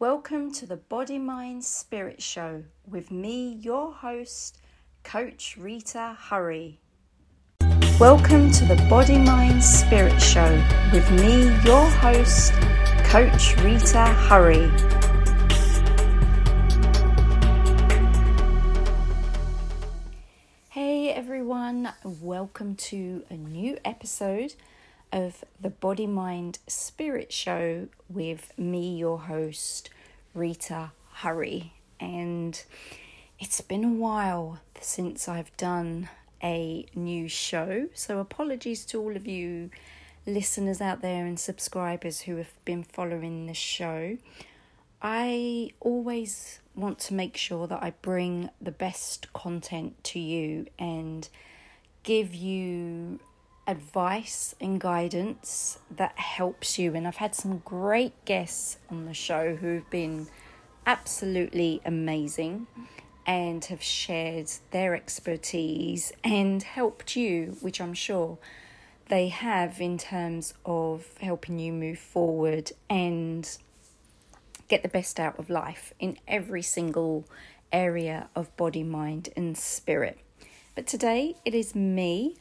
Welcome to the Body Mind Spirit Show with me, your host, Coach Rita Hurry. Welcome to the Body Mind Spirit Show with me, your host, Coach Rita Hurry. Hey everyone, welcome to a new episode of the Body Mind Spirit Show with me, your host, Rita Hurry. And it's been a while since I've done a new show, so apologies to all of you listeners out there and subscribers who have been following the show. I always want to make sure that I bring the best content to you and give you advice and guidance that helps you. And I've had some great guests on the show who've been absolutely amazing and have shared their expertise and helped you, which I'm sure they have in terms of helping you move forward and get the best out of life in every single area of body, mind, and spirit. But today it is me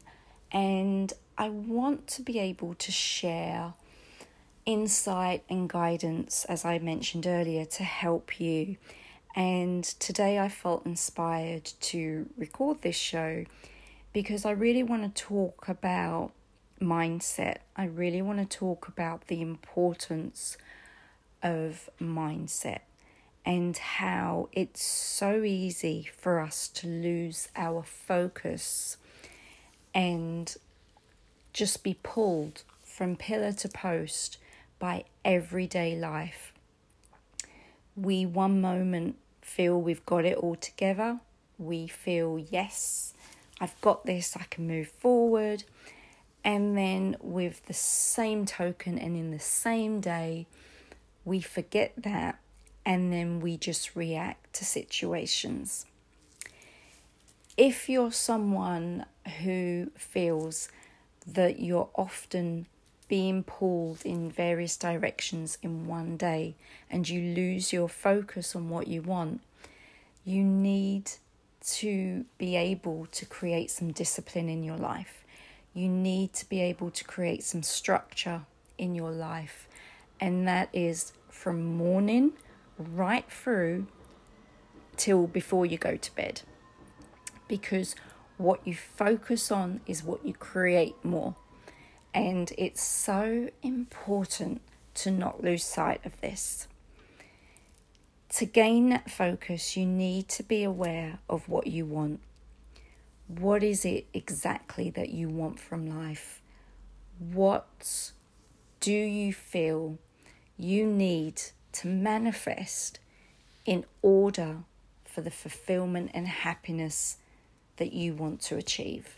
and I want to be able to share insight and guidance, as I mentioned earlier, to help you. And today I felt inspired to record this show because I really want to talk about mindset. I really want to talk about the importance of mindset and how it's so easy for us to lose our focus and just be pulled from pillar to post by everyday life. We one moment feel we've got it all together. We feel, yes, I've got this, I can move forward. And then, with the same token and in the same day, we forget that and then we just react to situations if you're someone who feels that you're often being pulled in various directions in one day and you lose your focus on what you want, you need to be able to create some discipline in your life. You need to be able to create some structure in your life. And that is from morning right through till before you go to bed because what you focus on is what you create more. And it's so important to not lose sight of this. To gain that focus, you need to be aware of what you want. What is it exactly that you want from life? What do you feel you need to manifest in order for the fulfillment and happiness that you want to achieve.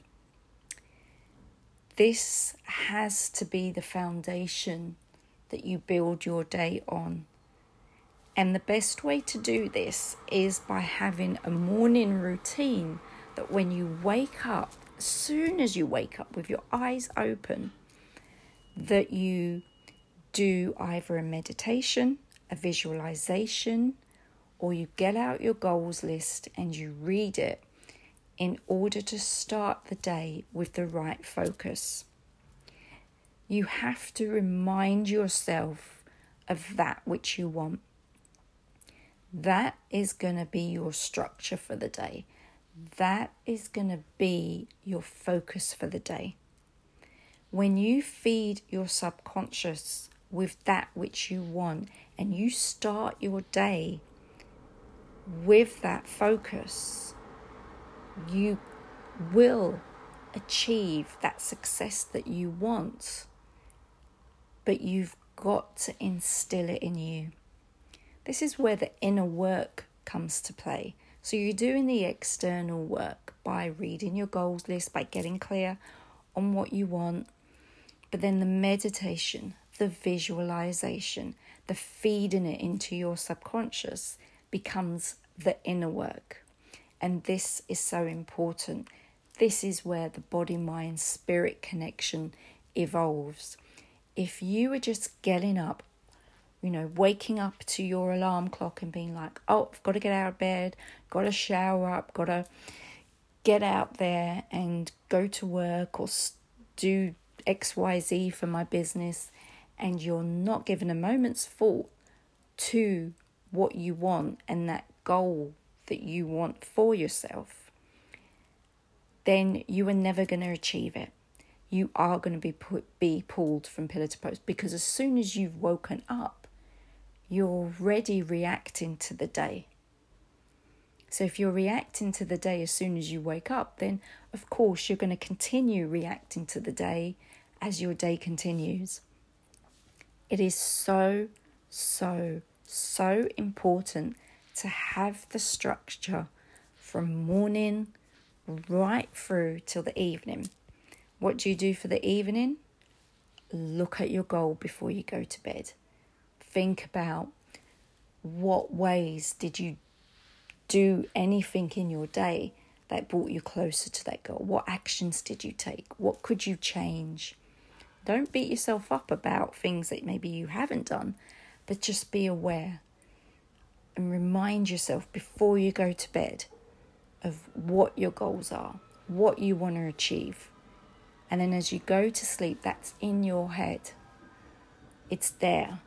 This has to be the foundation that you build your day on. And the best way to do this is by having a morning routine that when you wake up, as soon as you wake up with your eyes open, that you do either a meditation, a visualization, or you get out your goals list and you read it in order to start the day with the right focus. You have to remind yourself of that which you want. That is going to be your structure for the day. That is going to be your focus for the day. When you feed your subconscious with that which you want and you start your day with that focus, you will achieve that success that you want, but you've got to instill it in you. This is where the inner work comes to play. So you're doing the external work by reading your goals list, by getting clear on what you want, but then the meditation, the visualization, the feeding it into your subconscious becomes the inner work. And this is so important. This is where the body mind spirit connection evolves. If you are just getting up you know, waking up to your alarm clock and being like, oh, I've got to get out of bed, got to shower up, got to get out there and go to work or do XYZ for my business, and you're not given a moment's thought to what you want and that goal that you want for yourself, then you are never going to achieve it. You are going to be put, be pulled from pillar to post because as soon as you've woken up, you're already reacting to the day. So if you're reacting to the day as soon as you wake up, then of course you're going to continue reacting to the day as your day continues. It is so, so, so important to have the structure from morning right through till the evening. What do you do for the evening? Look at your goal before you go to bed think about what ways did you do anything in your day that brought you closer to that goal? What actions did you take? What could you change? Don't beat yourself up about things that maybe you haven't done, but just be aware and remind yourself before you go to bed of what your goals are, what you want to achieve. And then as you go to sleep, that's in your head. It's there.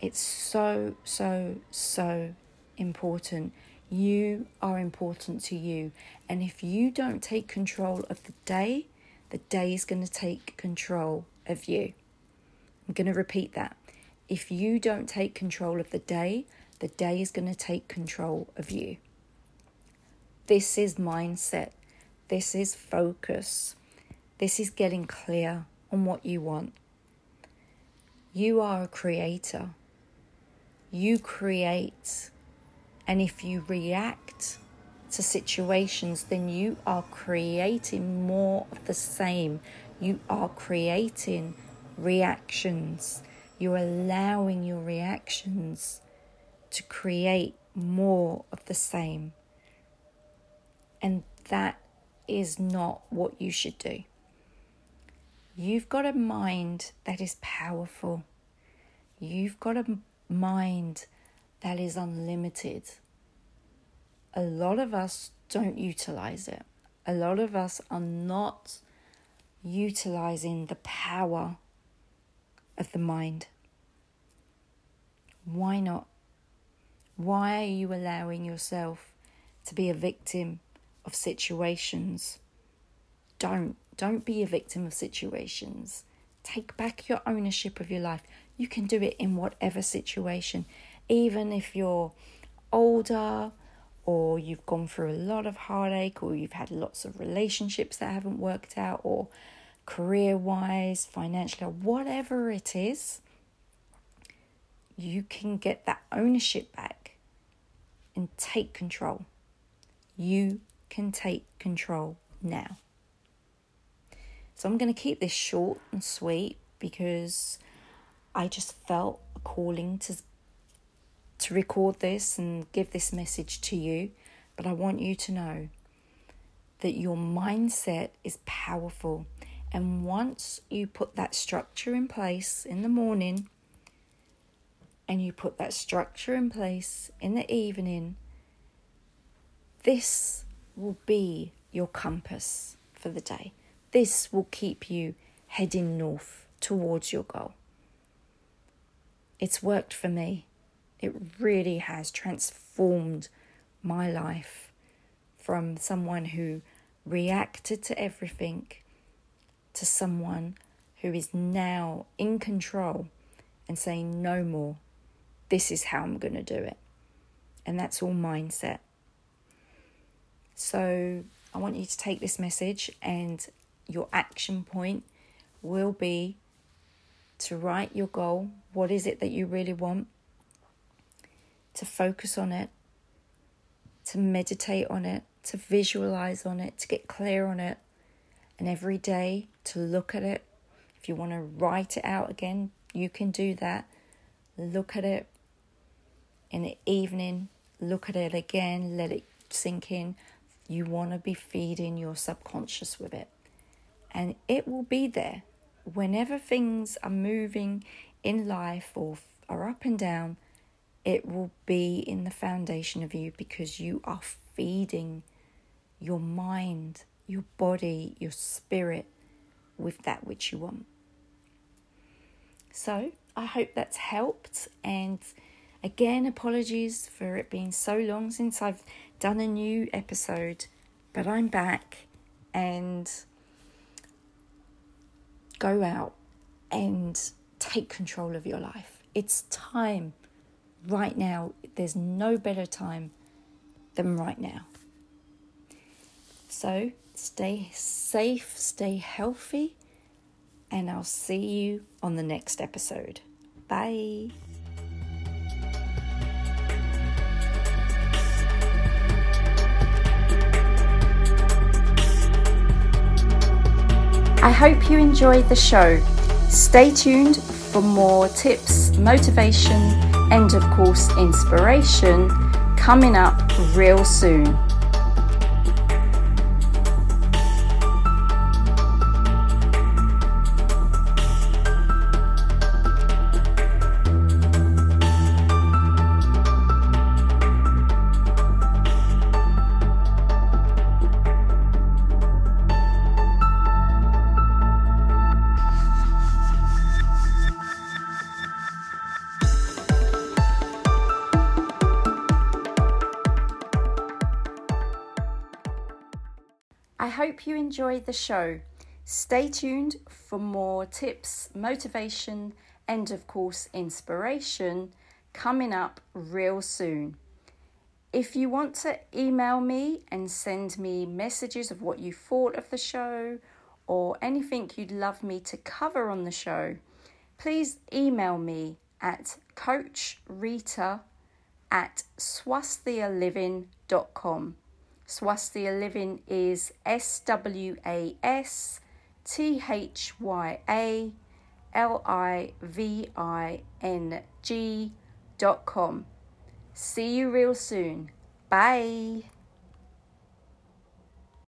It's so, so, so important. You are important to you. And if you don't take control of the day, the day is going to take control of you. I'm going to repeat that. If you don't take control of the day, the day is going to take control of you. This is mindset. This is focus. This is getting clear on what you want. You are a creator you create. And if you react to situations, then you are creating more of the same. You are creating reactions. You're allowing your reactions to create more of the same. And that is not what you should do. You've got a mind that is powerful. You've got a mind that is unlimited. A lot of us don't utilize it. A lot of us are not utilizing the power of the mind. Why not? Why are you allowing yourself to be a victim of situations? Don't. Don't be a victim of situations. Take back your ownership of your life. You can do it in whatever situation, even if you're older or you've gone through a lot of heartache or you've had lots of relationships that haven't worked out or career wise, financially, whatever it is, you can get that ownership back and take control. You can take control now. So I'm going to keep this short and sweet because I just felt a calling to to record this and give this message to you, but I want you to know that your mindset is powerful. And once you put that structure in place in the morning and you put that structure in place in the evening, this will be your compass for the day. This will keep you heading north towards your goal. It's worked for me. It really has transformed my life from someone who reacted to everything to someone who is now in control and saying, no more. This is how I'm going to do it. And that's all mindset. So I want you to take this message, and your action point will be to write your goal. What is it that you really want? To focus on it, to meditate on it, to visualize on it, to get clear on it, and every day to look at it. If you want to write it out again, you can do that. Look at it in the evening, look at it again, let it sink in. You want to be feeding your subconscious with it, and it will be there whenever things are moving in life or are up and down, it will be in the foundation of you because you are feeding your mind, your body, your spirit with that which you want. So, I hope that's helped. And again, apologies for it being so long since I've done a new episode, but I'm back and go out and take control of your life. It's time right now. There's no better time than right now. So stay safe, stay healthy, and I'll see you on the next episode. Bye. I hope you enjoyed the show. Stay tuned for more tips, motivation, and of course, inspiration coming up real soon. I hope you enjoyed the show. Stay tuned for more tips, motivation, and of course, inspiration coming up real soon. If you want to email me and send me messages of what you thought of the show or anything you'd love me to cover on the show, please email me at coachrita at swasthyaliving.com. Swasthya Living is S W A S T H Y A L I V I N G dot com. See you real soon. Bye.